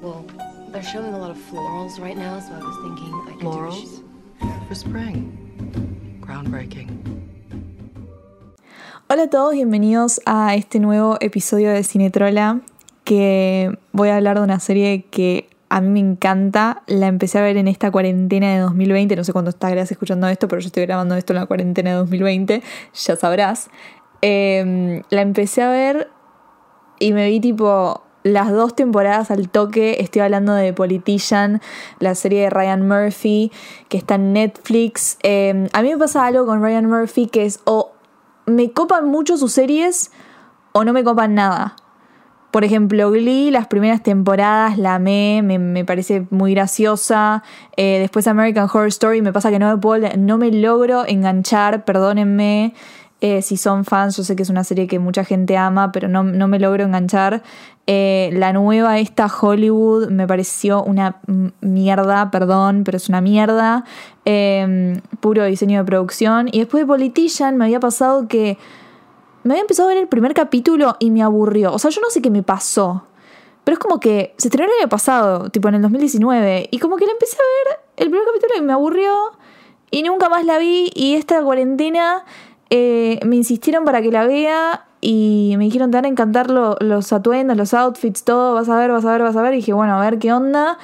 Well, they're showing a lot of florals right now, so I was thinking I could Florals? For spring. Groundbreaking. Hola a todos, bienvenidos a este nuevo episodio de Cinetrola, que voy a hablar de una serie que a mí me encanta. La empecé a ver en esta cuarentena de 2020, no sé cuándo estarás escuchando esto, pero yo estoy grabando esto en la cuarentena de 2020, ya sabrás. Eh, la empecé a ver y me vi tipo las dos temporadas al toque. Estoy hablando de Politician, la serie de Ryan Murphy, que está en Netflix. Eh, a mí me pasa algo con Ryan Murphy que es o me copan mucho sus series o no me copan nada. Por ejemplo, Glee, las primeras temporadas la amé, me, me parece muy graciosa. Eh, después American Horror Story, me pasa que no me, puedo, no me logro enganchar, perdónenme. Eh, si son fans, yo sé que es una serie que mucha gente ama, pero no, no me logro enganchar. Eh, la nueva, esta Hollywood, me pareció una mierda, perdón, pero es una mierda. Eh, puro diseño de producción. Y después de Politician me había pasado que me había empezado a ver el primer capítulo y me aburrió. O sea, yo no sé qué me pasó. Pero es como que se estrenó el año pasado, tipo en el 2019. Y como que la empecé a ver el primer capítulo y me aburrió. Y nunca más la vi. Y esta cuarentena eh, me insistieron para que la vea. Y me dijeron, te van a encantar lo- los atuendos, los outfits, todo. Vas a ver, vas a ver, vas a ver. Y dije, bueno, a ver qué onda.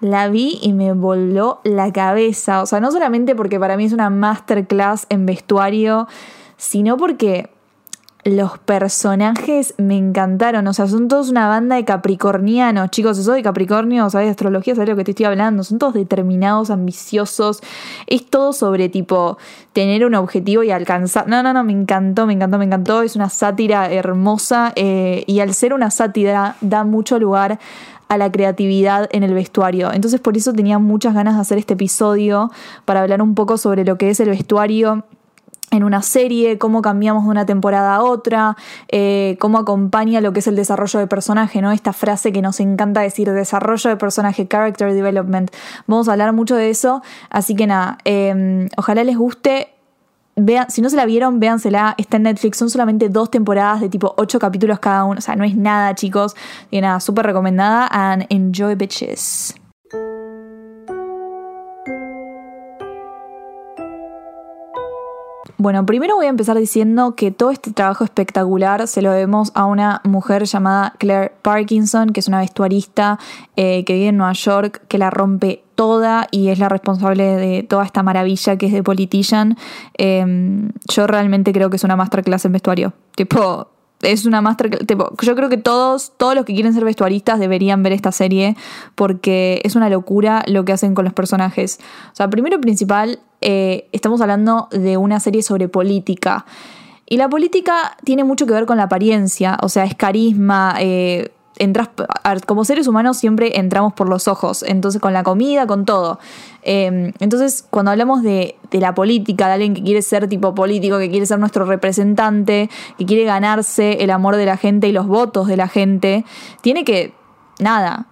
La vi y me voló la cabeza. O sea, no solamente porque para mí es una masterclass en vestuario, sino porque los personajes me encantaron. O sea, son todos una banda de capricornianos. Chicos, si de Capricornio, sabes de astrología, sabes de lo que te estoy hablando. Son todos determinados, ambiciosos. Es todo sobre tipo tener un objetivo y alcanzar. No, no, no, me encantó, me encantó, me encantó. Es una sátira hermosa. eh, y al ser una sátira, da mucho lugar a la creatividad en el vestuario. Entonces por eso tenía muchas ganas de hacer este episodio para hablar un poco sobre lo que es el vestuario en una serie, cómo cambiamos de una temporada a otra, eh, cómo acompaña lo que es el desarrollo de personaje, ¿no? Esta frase que nos encanta decir, desarrollo de personaje, character development. Vamos a hablar mucho de eso, así que nada, eh, ojalá les guste. Vean, si no se la vieron, véansela, está en Netflix, son solamente dos temporadas de tipo ocho capítulos cada uno, o sea, no es nada, chicos, y nada, súper recomendada, and enjoy bitches. Bueno, primero voy a empezar diciendo que todo este trabajo espectacular se lo debemos a una mujer llamada Claire Parkinson, que es una vestuarista eh, que vive en Nueva York, que la rompe toda y es la responsable de toda esta maravilla que es de Politician. Eh, yo realmente creo que es una masterclass en vestuario. Tipo, es una masterclass. Yo creo que todos, todos los que quieren ser vestuaristas deberían ver esta serie porque es una locura lo que hacen con los personajes. O sea, primero y principal, eh, estamos hablando de una serie sobre política. Y la política tiene mucho que ver con la apariencia, o sea, es carisma. eh, entras, como seres humanos siempre entramos por los ojos, entonces con la comida, con todo. Eh, entonces, cuando hablamos de la política, de alguien que quiere ser tipo político, que quiere ser nuestro representante, que quiere ganarse el amor de la gente y los votos de la gente, tiene que, nada,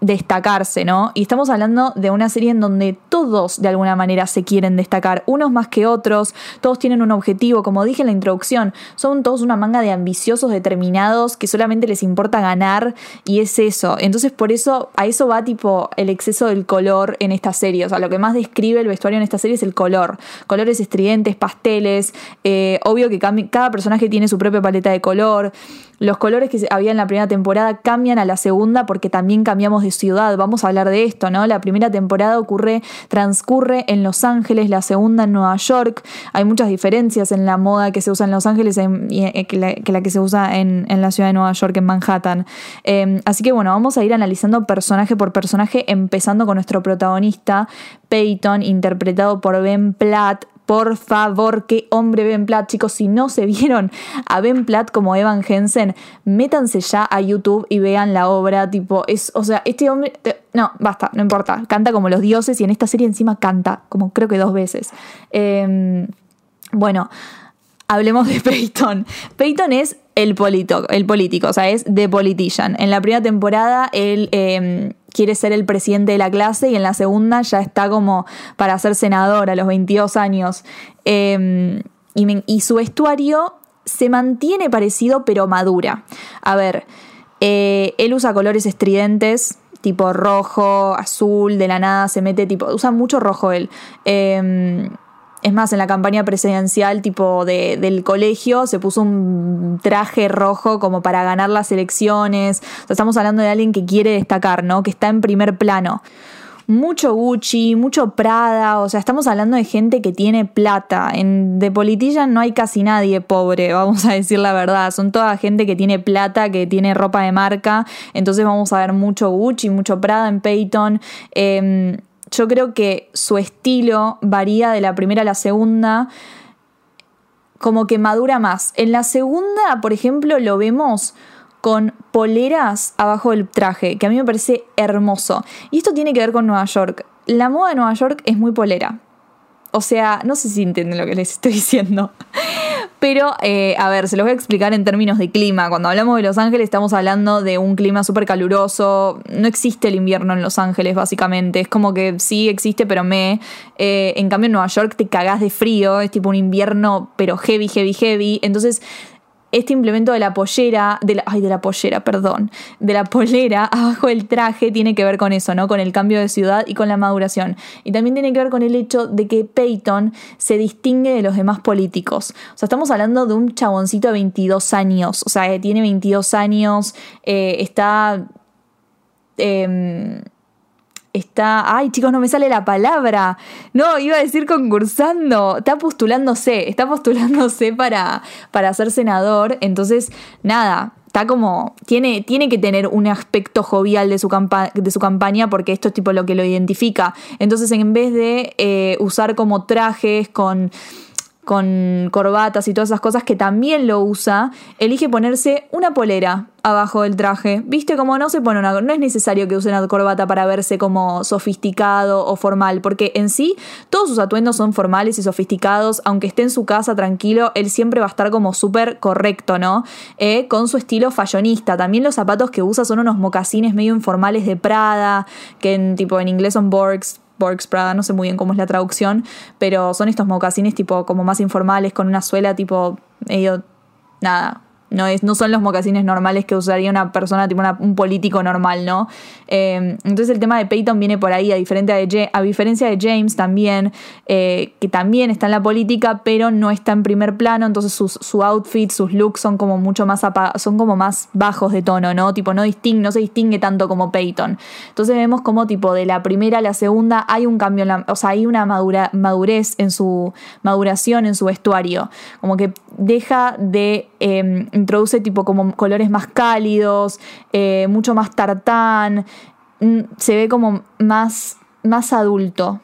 destacarse, ¿no? Y estamos hablando de una serie en donde todos de alguna manera se quieren destacar, unos más que otros, todos tienen un objetivo, como dije en la introducción, son todos una manga de ambiciosos determinados que solamente les importa ganar y es eso. Entonces por eso a eso va tipo el exceso del color en esta serie, o sea, lo que más describe el vestuario en esta serie es el color, colores estridentes, pasteles, eh, obvio que cada personaje tiene su propia paleta de color, los colores que había en la primera temporada cambian a la segunda porque también cambiamos de ciudad. Vamos a hablar de esto, ¿no? La primera temporada ocurre, transcurre en Los Ángeles, la segunda en Nueva York. Hay muchas diferencias en la moda que se usa en Los Ángeles en- eh, que, la, que se usa en, en la ciudad de Nueva York, en Manhattan. Eh, así que bueno, vamos a ir analizando personaje por personaje, empezando con nuestro protagonista, Peyton, interpretado por Ben Platt. Por favor, qué hombre Ben Platt, chicos. Si no se vieron a Ben Platt como Evan Hansen, métanse ya a YouTube y vean la obra. Tipo, es, o sea, este hombre. No, basta, no importa. Canta como los dioses y en esta serie encima canta, como creo que dos veces. Eh, bueno, hablemos de Peyton. Peyton es el, polito- el político, o sea, es The Politician. En la primera temporada él eh, quiere ser el presidente de la clase y en la segunda ya está como para ser senador a los 22 años. Y, me- y su vestuario se mantiene parecido pero madura. A ver, eh, él usa colores estridentes, tipo rojo, azul, de la nada se mete tipo, usa mucho rojo él. Em, es más, en la campaña presidencial tipo de, del colegio se puso un traje rojo como para ganar las elecciones. O sea, estamos hablando de alguien que quiere destacar, ¿no? Que está en primer plano mucho Gucci, mucho Prada, o sea, estamos hablando de gente que tiene plata. En The Politician no hay casi nadie pobre, vamos a decir la verdad. Son toda gente que tiene plata, que tiene ropa de marca. Entonces vamos a ver mucho Gucci, mucho Prada en Peyton. Em, yo creo que su estilo varía de la primera a la segunda como que madura más. En la segunda, por ejemplo, lo vemos con poleras abajo del traje, que a mí me parece hermoso. Y esto tiene que ver con Nueva York. La moda de Nueva York es muy polera. O sea, no sé si entienden lo que les estoy diciendo. Pero, eh, a ver, se los voy a explicar en términos de clima. Cuando hablamos de Los Ángeles estamos hablando de un clima súper caluroso. No existe el invierno en Los Ángeles, básicamente. Es como que sí existe, pero me... Eh, en cambio, en Nueva York te cagás de frío. Es tipo un invierno, pero heavy, heavy, heavy. Entonces, este implemento de la pollera, de la, ay, de la pollera, perdón, de la polera abajo del traje tiene que ver con eso, ¿no? Con el cambio de ciudad y con la maduración. Y también tiene que ver con el hecho de que Peyton se distingue de los demás políticos. O sea, estamos hablando de un chaboncito de 22 años, o sea, tiene 22 años, eh, está... Em, está, ay chicos, no me sale la palabra. No, iba a decir concursando. Está postulándose, está postulándose para, para ser senador. Entonces, nada, está como, tiene, tiene que tener un aspecto jovial de su, de su campaña porque esto es tipo lo que lo identifica. Entonces, en vez de eh, usar como trajes con con corbatas y todas esas cosas que también lo usa, elige ponerse una polera abajo del traje. ¿Viste cómo no se pone una no es necesario que use una corbata para verse como sofisticado o formal, porque en sí todos sus atuendos son formales y sofisticados, aunque esté en su casa tranquilo, él siempre va a estar como súper correcto, ¿no? Eh, con su estilo fashionista. También los zapatos que usa son unos mocasines medio informales de Prada, que tipo en inglés son Borgs, Borgs Prada, no sé muy bien cómo es la traducción, pero son estos mocasines tipo como más informales con una suela tipo medio nada, no, es, no son los mocasines normales que usaría una persona, tipo un político normal, ¿no? Em, entonces el tema de Peyton viene por ahí, a, diferencia de, a diferencia de James también, eh, que también está en la política, pero no está en primer plano, entonces sus, su outfit, sus looks son como mucho más son como más bajos de tono, ¿no? Tipo, no, no se distingue tanto como Peyton. Entonces vemos como tipo de la primera a la segunda hay un cambio, o sea, hay una madura, madurez en su maduración en su vestuario, como que deja de em, introduce tipo como colores más cálidos, eh, mucho más tartán, mm, se ve como más, más adulto.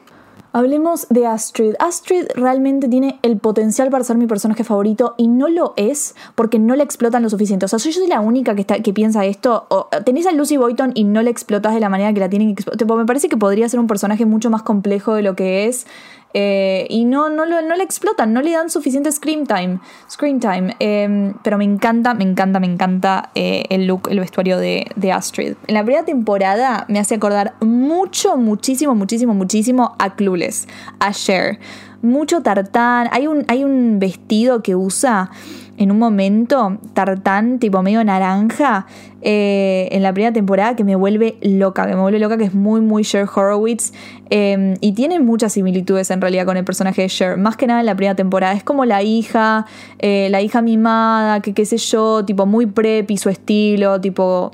Hablemos de Astrid. Astrid realmente tiene el potencial para ser mi personaje favorito y no lo es porque no le explotan lo suficiente. O sea, yo soy la única que, está, que piensa esto. O, tenés a Lucy Boyton y no le explotas de la manera que la tienen que explotar. Me parece que podría ser un personaje mucho más complejo de lo que es. Eh, y no, no, no, le explotan, no le dan suficiente screen time. Screen time. Em, pero me encanta, me encanta, me encanta eh, el look, el vestuario de, de, Astrid. En la primera temporada me hace acordar mucho, muchísimo, muchísimo, muchísimo a Clueless, a Cher. Mucho tartán. Hay un, hay un vestido que usa en un momento tartán tipo medio naranja eh, en la primera temporada que me vuelve loca, que me vuelve loca, que es muy, muy Cher Horowitz em, y tiene muchas similitudes en realidad con el personaje de Cher, más que nada en la primera temporada. Es como la hija, eh, la hija mimada, que qué sé yo, tipo muy preppy su estilo, tipo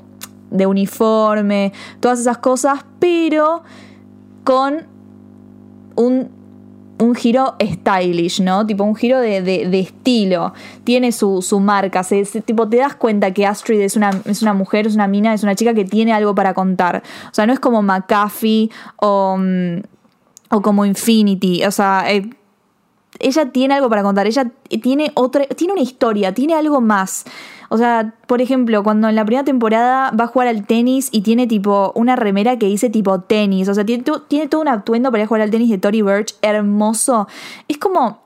de uniforme, todas esas cosas, pero con un un giro stylish, ¿no? Tipo un giro de, estilo. Tiene su, marca. Se, tipo, te das cuenta que Astrid es una, es una mujer, es una mina, es una chica que tiene algo para contar. O sea, no es como McAfee o, mm, o como Infinity. O sea, eh, ella tiene algo para contar. Ella tiene otra. Tiene una historia, tiene algo más. O sea, por ejemplo, cuando en la primera temporada va a jugar al tenis y tiene tipo una remera que dice tipo tenis, o sea, tiene, todo un atuendo para jugar al tenis de Tory Burch, hermoso. Es como,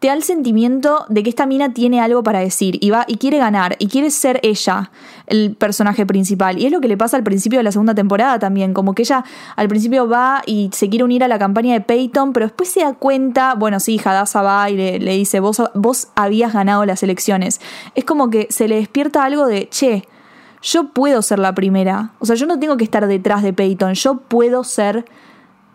te da el sentimiento de que esta mina tiene algo para decir y va y quiere ganar y quiere ser ella el personaje principal. Y es lo que le pasa al principio de la segunda temporada también, como que ella al principio va y se quiere unir a la campaña de Peyton, pero después se da cuenta, bueno, sí, Hadassah va y le, dice, vos, vos habías ganado las elecciones. Es como que se le despierta algo de, che, yo puedo ser la primera. O sea, yo no tengo que estar detrás de Peyton, yo puedo ser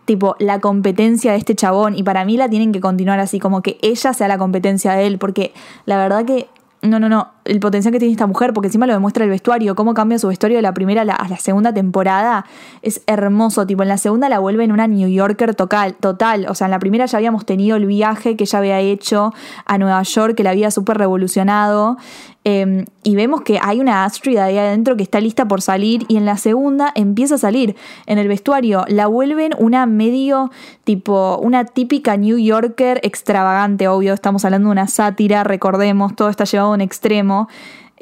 tipo la competencia de este chabón y para mí la tienen que continuar así, como que ella sea la competencia de él, porque la verdad que no, no, no. El potencial que tiene esta mujer, porque encima lo demuestra el vestuario, cómo cambia su vestuario de la primera a la, segunda temporada, es hermoso. Tipo, en la segunda la vuelve en una New Yorker total, total. O sea, en la primera ya habíamos tenido el viaje que ella había hecho a Nueva York, que la había súper revolucionado. Em, y vemos que hay una Astrid ahí adentro que está lista por salir y en la segunda empieza a salir en el vestuario. La vuelven una medio tipo, una típica New Yorker extravagante, obvio, estamos hablando de una sátira, recordemos, todo está llevado a un extremo.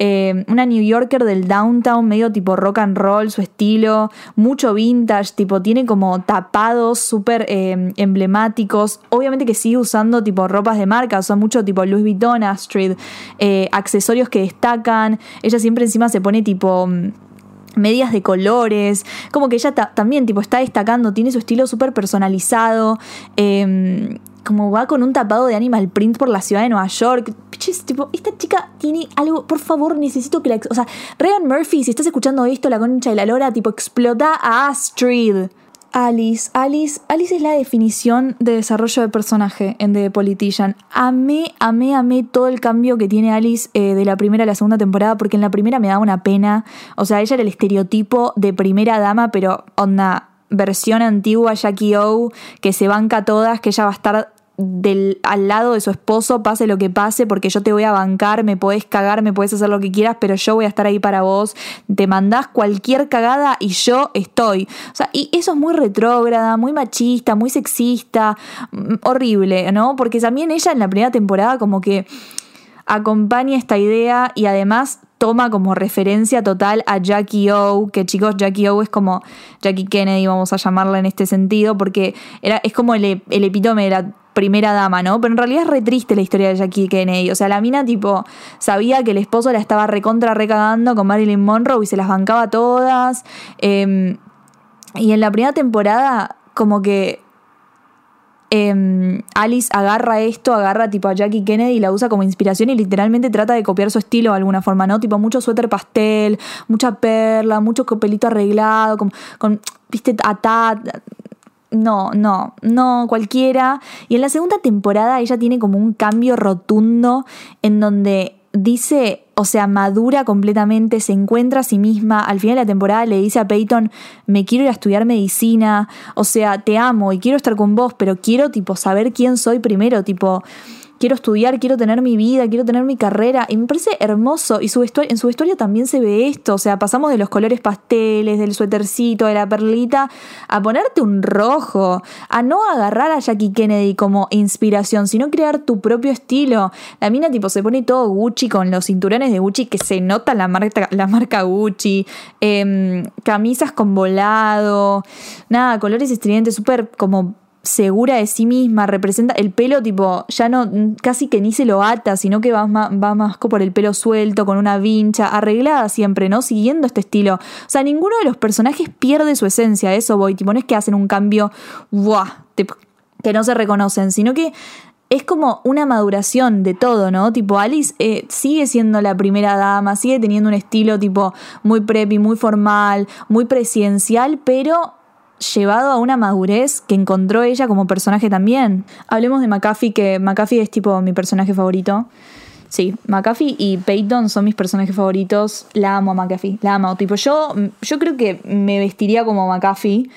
Eh, una New Yorker del downtown, medio tipo rock and roll, su estilo, mucho vintage, tipo tiene como tapados súper eh, emblemáticos. Obviamente que sigue usando tipo ropas de marca, o sea, mucho tipo Louis Vuitton, Astrid, eh, accesorios que destacan. Ella siempre encima se pone tipo mm, medias de colores, como que ella también tipo está destacando, tiene su estilo súper personalizado. Eh, como va con un tapado de animal print por la ciudad de Nueva York. Piches, tipo, esta chica tiene algo, por favor, necesito que la... O sea, Regan Murphy, si estás escuchando esto, la concha de la lora, tipo, explota a Astrid. Alice, Alice, Alice es la definición de desarrollo de personaje en The Politician. Amé, amé, amé todo el cambio que tiene Alice eh, de la primera a la segunda temporada, porque en la primera me daba una pena. O sea, ella era el estereotipo de primera dama, pero onda, versión antigua Jackie O, que se banca todas, que ella va a estar del, al lado de su esposo, pase lo que pase, porque yo te voy a bancar, me podés cagar, me podés hacer lo que quieras, pero yo voy a estar ahí para vos. Te mandás cualquier cagada y yo estoy. O sea, y eso es muy retrógrada, muy machista, muy sexista, mm, horrible, ¿no? Porque también ella en la primera temporada como que acompaña esta idea y además toma como referencia total a Jackie O, que chicos, Jackie O es como Jackie Kennedy, vamos a llamarla en este sentido, porque era, es como el, el epítome de la primera dama, ¿no? Pero en realidad es re triste la historia de Jackie Kennedy. O sea, la mina, tipo, sabía que el esposo la estaba recontra recagando con Marilyn Monroe y se las bancaba todas. Em, y en la primera temporada, como que em, Alice agarra esto, agarra tipo a Jackie Kennedy y la usa como inspiración y literalmente trata de copiar su estilo de alguna forma, ¿no? Tipo mucho suéter pastel, mucha perla, mucho copelito arreglado, con, viste, atad, no, no, no cualquiera. Y en la segunda temporada ella tiene como un cambio rotundo en donde dice, o sea, madura completamente, se encuentra a sí misma. Al final de la temporada le dice a Peyton, me quiero ir a estudiar medicina, o sea, te amo y quiero estar con vos, pero quiero tipo saber quién soy primero, tipo quiero estudiar, quiero tener mi vida, quiero tener mi carrera. Y me parece hermoso. Y su en su vestuario también se ve esto. O sea, pasamos de los colores pasteles, del suétercito, de la perlita, a ponerte un rojo, a no agarrar a Jackie Kennedy como inspiración, sino crear tu propio estilo. La mina tipo se pone todo Gucci con los cinturones de Gucci que se nota la marca, la marca Gucci, em, camisas con volado, nada, colores estridentes, súper como segura de sí misma, representa el pelo tipo, ya no, casi que ni se lo ata, sino que va más, va más por el pelo suelto, con una vincha, arreglada siempre, ¿no? Siguiendo este estilo. O sea, ninguno de los personajes pierde su esencia, eso voy, tipo, no es que hacen un cambio, ¡buah! que no se reconocen, sino que es como una maduración de todo, ¿no? Tipo, Alice eh, sigue siendo la primera dama, sigue teniendo un estilo tipo muy preppy, muy formal, muy presidencial, pero llevado a una madurez que encontró ella como personaje también. Hablemos de McAfee, que McAfee es tipo mi personaje favorito. Sí, McAfee y Peyton son mis personajes favoritos. La amo a McAfee, la amo. Tipo, yo, yo creo que me vestiría como McAfee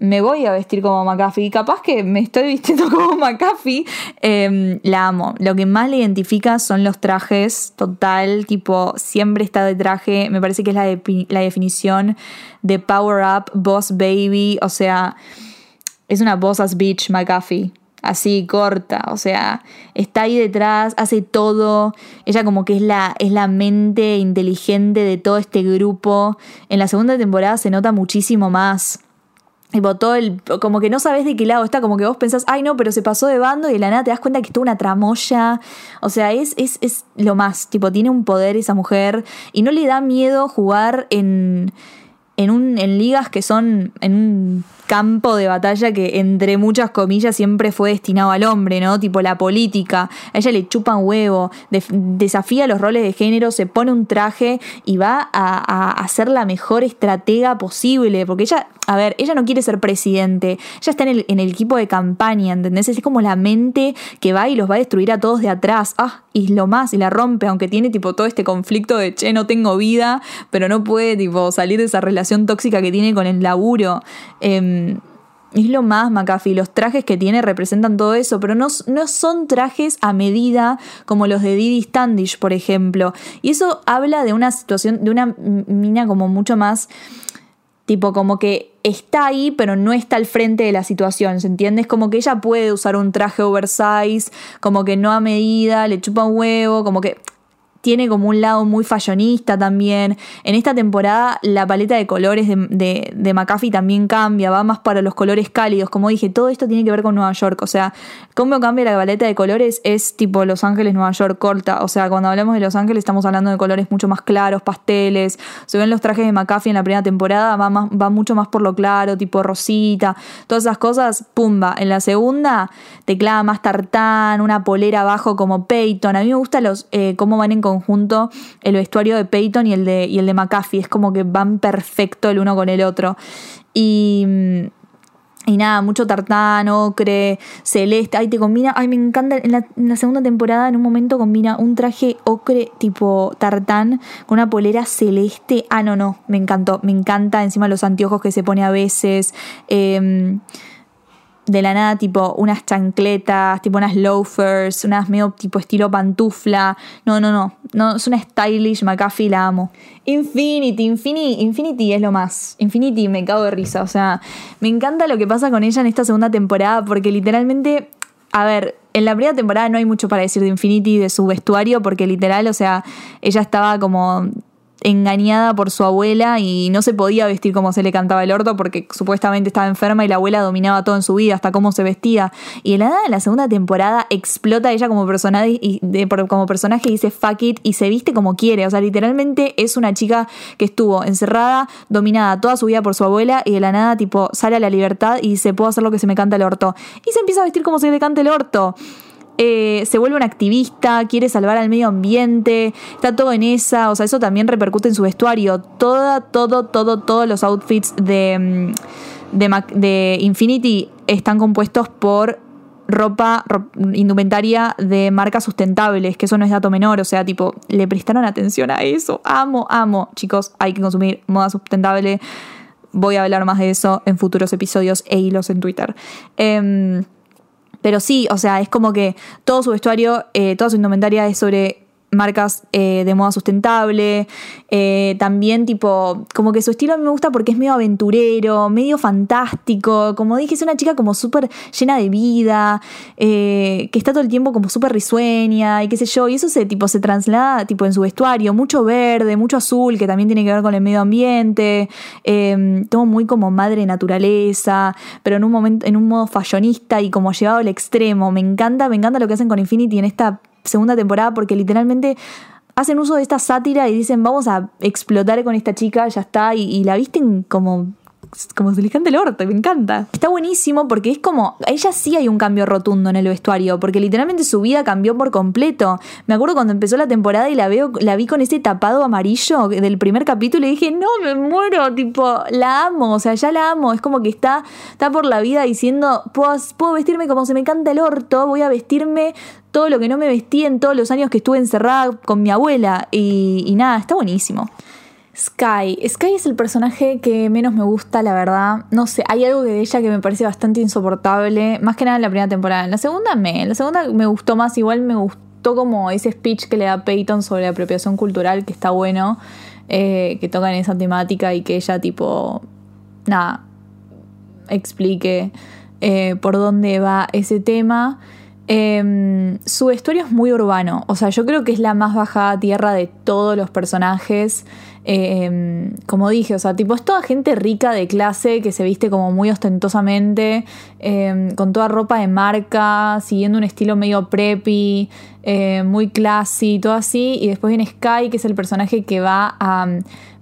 me voy a vestir como McAfee. Capaz que me estoy vistiendo como McAfee. Em, la amo. Lo que más le identifica son los trajes. Total, tipo, siempre está de traje. Me parece que es la, la definición de Power Up, Boss Baby. O sea, es una boss as bitch McAfee. Así corta, o sea, está ahí detrás, hace todo. Ella como que es la, es la mente inteligente de todo este grupo. En la segunda temporada se nota muchísimo más. Tipo, todo el. Como que no sabes de qué lado está, como que vos pensás, ay no, pero se pasó de bando y de la nada te das cuenta que es toda una tramoya. O sea, es, es, es lo más. Tipo, tiene un poder esa mujer y no le da miedo jugar en en, un, en ligas que son en un campo de batalla que entre muchas comillas siempre fue destinado al hombre, ¿no? Tipo la política, a ella le chupan huevo, desafía los roles de género, se pone un traje y va a, a, ser la mejor estratega posible, porque ella, a ver, ella no quiere ser presidente, ella está en el, equipo de campaña, ¿entendés? Es como la mente que va y los va a destruir a todos de atrás, ah, y lo más, y la rompe, aunque tiene tipo todo este conflicto de, che, no tengo vida, pero no puede tipo salir de esa relación tóxica que tiene con el laburo. Eh, es lo más, McAfee. Los trajes que tiene representan todo eso, pero no, no, son trajes a medida como los de Didi Standish, por ejemplo. Y eso habla de una situación, de una mina como mucho más. Tipo, como que está ahí, pero no está al frente de la situación, ¿se entiende? Es como que ella puede usar un traje oversize, como que no a medida, le chupa un huevo, como que tiene como un lado muy fashionista también. En esta temporada la paleta de colores de, de, McAfee también cambia, va más para los colores cálidos. Como dije, todo esto tiene que ver con Nueva York. O sea, cómo cambia la paleta de colores es tipo Los Ángeles, Nueva York corta. O sea, cuando hablamos de Los Ángeles estamos hablando de colores mucho más claros, pasteles. Se ven los trajes de McAfee en la primera temporada, va, más, va mucho más por lo claro, tipo rosita, todas esas cosas, pumba. En la segunda te clava más tartán, una polera abajo como Peyton. A mí me gusta los, eh, cómo van en conjunto el vestuario de Peyton y el de, y el de McAfee. Es como que van perfecto el uno con el otro. Y. Y nada, mucho tartán, ocre, celeste. Ay, te combina. Ay, me encanta. En la, en la, segunda temporada, en un momento, combina un traje ocre tipo tartán con una polera celeste. Ah, no, no. Me encantó. Me encanta. Encima los anteojos que se pone a veces. Eh, de la nada, tipo unas chancletas, tipo unas loafers, unas medio tipo estilo pantufla. No, no, no. no es una stylish McAfee, la amo. Infinity, Infinity, Infinity es lo más. Infinity me cago de risa. O sea, me encanta lo que pasa con ella en esta segunda temporada porque literalmente. A ver, en la primera temporada no hay mucho para decir de Infinity, de su vestuario, porque literal, o sea, ella estaba como engañada por su abuela y no se podía vestir como se le cantaba el orto porque supuestamente estaba enferma y la abuela dominaba todo en su vida, hasta cómo se vestía. Y de la en la segunda temporada explota ella como personaje y de, como personaje y dice fuck it y se viste como quiere. O sea, literalmente es una chica que estuvo encerrada, dominada toda su vida por su abuela y de la nada tipo sale a la libertad y dice puedo hacer lo que se me canta el orto. Y se empieza a vestir como se le canta el orto. Eh, se vuelve un activista, quiere salvar al medio ambiente, está todo en esa, o sea, eso también repercute en su vestuario. Toda, todo, todo, todos los outfits de, mm, de, de Infinity están compuestos por ropa, indumentaria de marcas sustentables, que eso no es dato menor, o sea, tipo, le prestaron atención a eso. Amo, amo. Chicos, hay que consumir moda sustentable. Voy a hablar más de eso en futuros episodios e hilos en Twitter. Eh, pero sí, o sea, es como que todo su vestuario, eh, toda su indumentaria es sobre marcas eh, de moda sustentable. Eh, también, tipo, como que su estilo a mí me gusta porque es medio aventurero, medio fantástico. Como dije, es una chica como súper llena de vida, eh, que está todo el tiempo como súper risueña y qué sé yo. Y eso se, tipo, se traslada tipo, en su vestuario. Mucho verde, mucho azul, que también tiene que ver con el medio ambiente. todo muy como madre naturaleza, pero en un momento, en un modo fashionista y como llevado al extremo. Me encanta, me encanta lo que hacen con Infinity en esta segunda temporada porque literalmente hacen uso de esta sátira y dicen vamos a explotar con esta chica, ya está, y, la visten como como se le canta el orto, me encanta. Está buenísimo porque es como, a ella sí hay un cambio rotundo en el vestuario, porque literalmente su vida cambió por completo. Me acuerdo cuando empezó la temporada y la veo, la vi con ese tapado amarillo del primer capítulo y dije, no, me muero, tipo, la amo, o sea, ya la amo. Es como que está, está por la vida diciendo, puedo, vestirme como se me canta el orto, voy a vestirme todo lo que no me vestí en todos los años que estuve encerrada con mi abuela. Y nada, está buenísimo. Sky. Sky es el personaje que menos me gusta, la verdad. No sé, hay algo de ella que me parece bastante insoportable. Más que nada en la primera temporada. En la segunda me. La segunda me gustó más. Igual me gustó como ese speech que le da Peyton sobre la apropiación cultural, que está bueno. Eh, que toca en esa temática y que ella tipo. Nada. explique eh, por dónde va ese tema. Eh, su vestuario es muy urbano, o sea, yo creo que es la más bajada tierra de todos los personajes. Eh, como dije, o sea, tipo, es toda gente rica de clase que se viste como muy ostentosamente, eh, con toda ropa de marca, siguiendo un estilo medio preppy, eh, muy classy, todo así. Y después viene Sky, que es el personaje que va a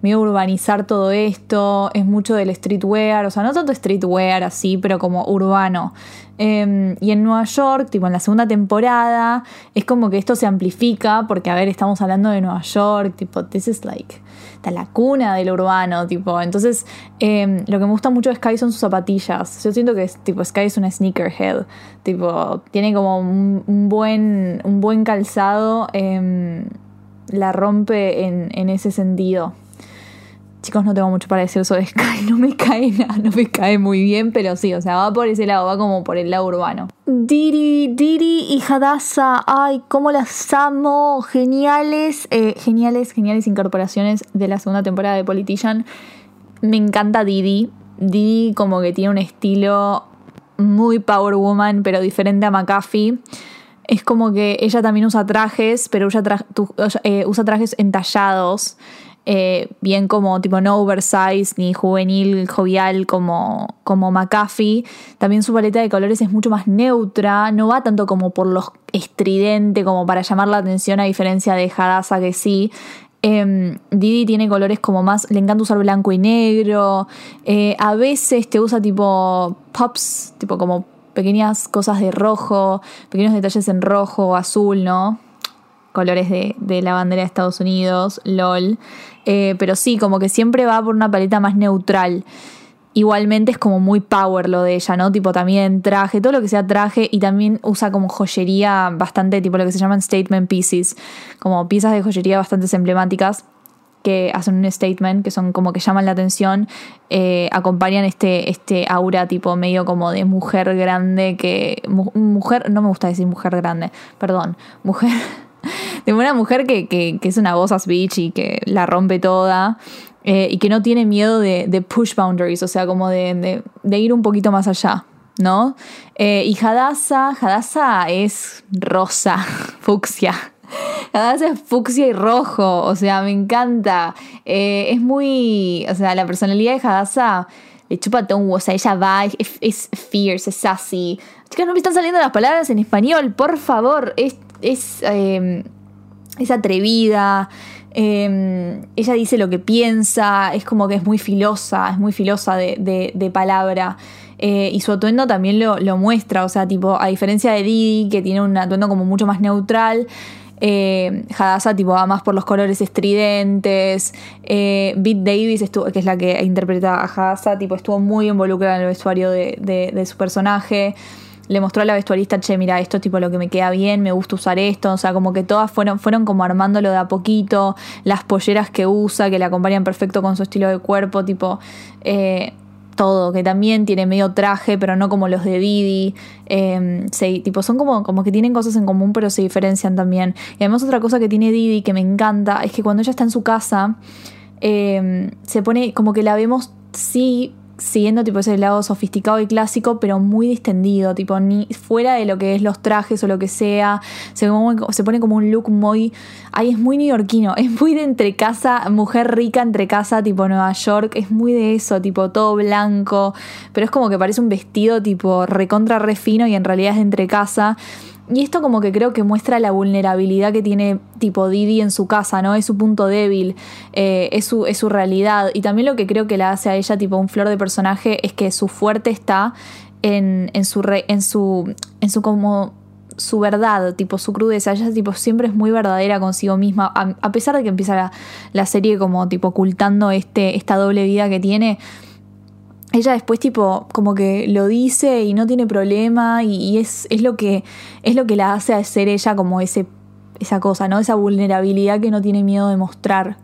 medio urbanizar todo esto, es mucho del streetwear, o sea, no tanto streetwear así, pero como urbano. Em, y en Nueva York, tipo en la segunda temporada, es como que esto se amplifica, porque a ver, estamos hablando de Nueva York, tipo, this is like, está la cuna del urbano, tipo. Entonces, em, lo que me gusta mucho de Sky son sus zapatillas. Yo siento que tipo, Sky es una sneakerhead, tipo, tiene como un, buen, un buen calzado, em, la rompe en, en ese sentido. Chicos, no tengo mucho para decir sobre Sky, no me cae nada, no me cae muy bien, pero sí, o sea, va por ese lado, va como por el lado urbano. Diri, Diri y Hadassah, ay, cómo las amo, geniales, eh, geniales, geniales incorporaciones de la segunda temporada de Politician. Me encanta Didi, Didi como que tiene un estilo muy Power Woman, pero diferente a McAfee. Es como que ella también usa trajes, pero usa, eh, usa trajes entallados. Eh, bien como tipo no oversize ni juvenil, jovial como, como McAfee. También su paleta de colores es mucho más neutra, no va tanto como por lo estridente como para llamar la atención a diferencia de Hadassah que sí. Eh, Didi tiene colores como más, le encanta usar blanco y negro. Eh, a veces te usa tipo pops, tipo como pequeñas cosas de rojo, pequeños detalles en rojo azul, ¿no? Colores de, la bandera de Estados Unidos, LOL. Eh, pero sí, como que siempre va por una paleta más neutral. Igualmente es como muy power lo de ella, ¿no? Tipo también traje, todo lo que sea traje y también usa como joyería bastante, tipo lo que se llaman statement pieces, como piezas de joyería bastante emblemáticas que hacen un statement, que son como que llaman la atención, eh, acompañan este, este aura tipo medio como de mujer grande, que mujer, no me gusta decir mujer grande, perdón, mujer de una mujer que, es una boss bitch y que la rompe toda. Eh, y que no tiene miedo de, push boundaries, o sea, como de, ir un poquito más allá, ¿no? Eh, y Hadassah, Hadassah es rosa, fucsia. Hadassah es fucsia y rojo, o sea, me encanta. Eh, es muy, o sea, la personalidad de Hadassah le chupa todo, o sea, ella va, es, fierce, es sassy. Chicas, no me están saliendo las palabras en español, por favor, es es, em, es atrevida, em, ella dice lo que piensa, es como que es muy filosa, es muy filosa de, palabra. Eh, y su atuendo también lo, muestra, o sea, tipo, a diferencia de Didi, que tiene un atuendo como mucho más neutral, eh, Hadassah tipo va más por los colores estridentes. Eh, Beat Davis, que es la que interpreta a Hadassah, tipo, estuvo muy involucrada en el vestuario de su personaje le mostró a la vestuarista, che, mira, esto es tipo lo que me queda bien, me gusta usar esto, o sea, como que todas fueron, fueron como armándolo de a poquito, las polleras que usa, que le acompañan perfecto con su estilo de cuerpo, tipo, eh, todo, que también tiene medio traje, pero no como los de Didi, eh, tipo, son como, como que tienen cosas en común, pero se diferencian también. Y además otra cosa que tiene Didi que me encanta es que cuando ella está en su casa, eh, se pone como que la vemos, sí, siguiendo tipo ese lado sofisticado y clásico, pero muy distendido, tipo ni fuera de lo que es los trajes o lo que sea, se, se pone como un look muy, ay, es muy neoyorquino, es muy de entre casa, mujer rica entre casa, tipo Nueva York, es muy de eso, tipo todo blanco, pero es como que parece un vestido tipo recontra refino y en realidad es de entre casa. Y esto como que creo que muestra la vulnerabilidad que tiene tipo Didi en su casa, ¿no? Es su punto débil, eh, es, su, es su realidad. Y también lo que creo que la hace a ella tipo un flor de personaje es que su fuerte está en, en su, en su, en su como su verdad, tipo su crudeza. Ella tipo siempre es muy verdadera consigo misma. A, pesar de que empieza la, la, serie como tipo ocultando este, esta doble vida que tiene ella después tipo como que lo dice y no tiene problema y, es, es, lo que, es lo que la hace ser ella como ese, esa cosa, ¿no? Esa vulnerabilidad que no tiene miedo de mostrar.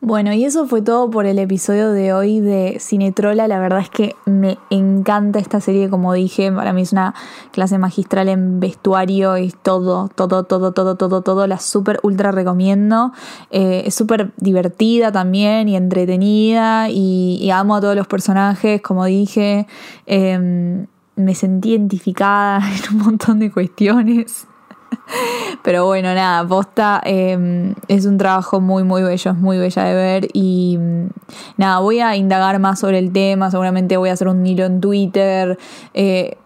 Bueno, y eso fue todo por el episodio de hoy de Cinetrola. La verdad es que me encanta esta serie, como dije, para mí es una clase magistral en vestuario y todo, todo, todo, todo, todo, todo. La súper ultra recomiendo. Eh, es súper divertida también y entretenida y, amo a todos los personajes, como dije. Em, me sentí identificada en un montón de cuestiones. Pero bueno, nada, posta em, es un trabajo muy, muy bello, es muy bella de ver. Y mm, nada, voy a indagar más sobre el tema. Seguramente voy a hacer un hilo en Twitter. Eh,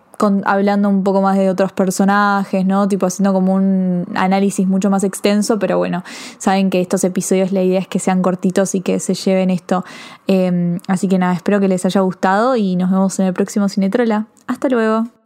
hablando un poco más de otros personajes, ¿no? Tipo haciendo como un análisis mucho más extenso, pero bueno, saben que estos episodios la idea es que sean cortitos y que se lleven esto. Em, así que nada, espero que les haya gustado y nos vemos en el próximo Cinetrola. Hasta luego.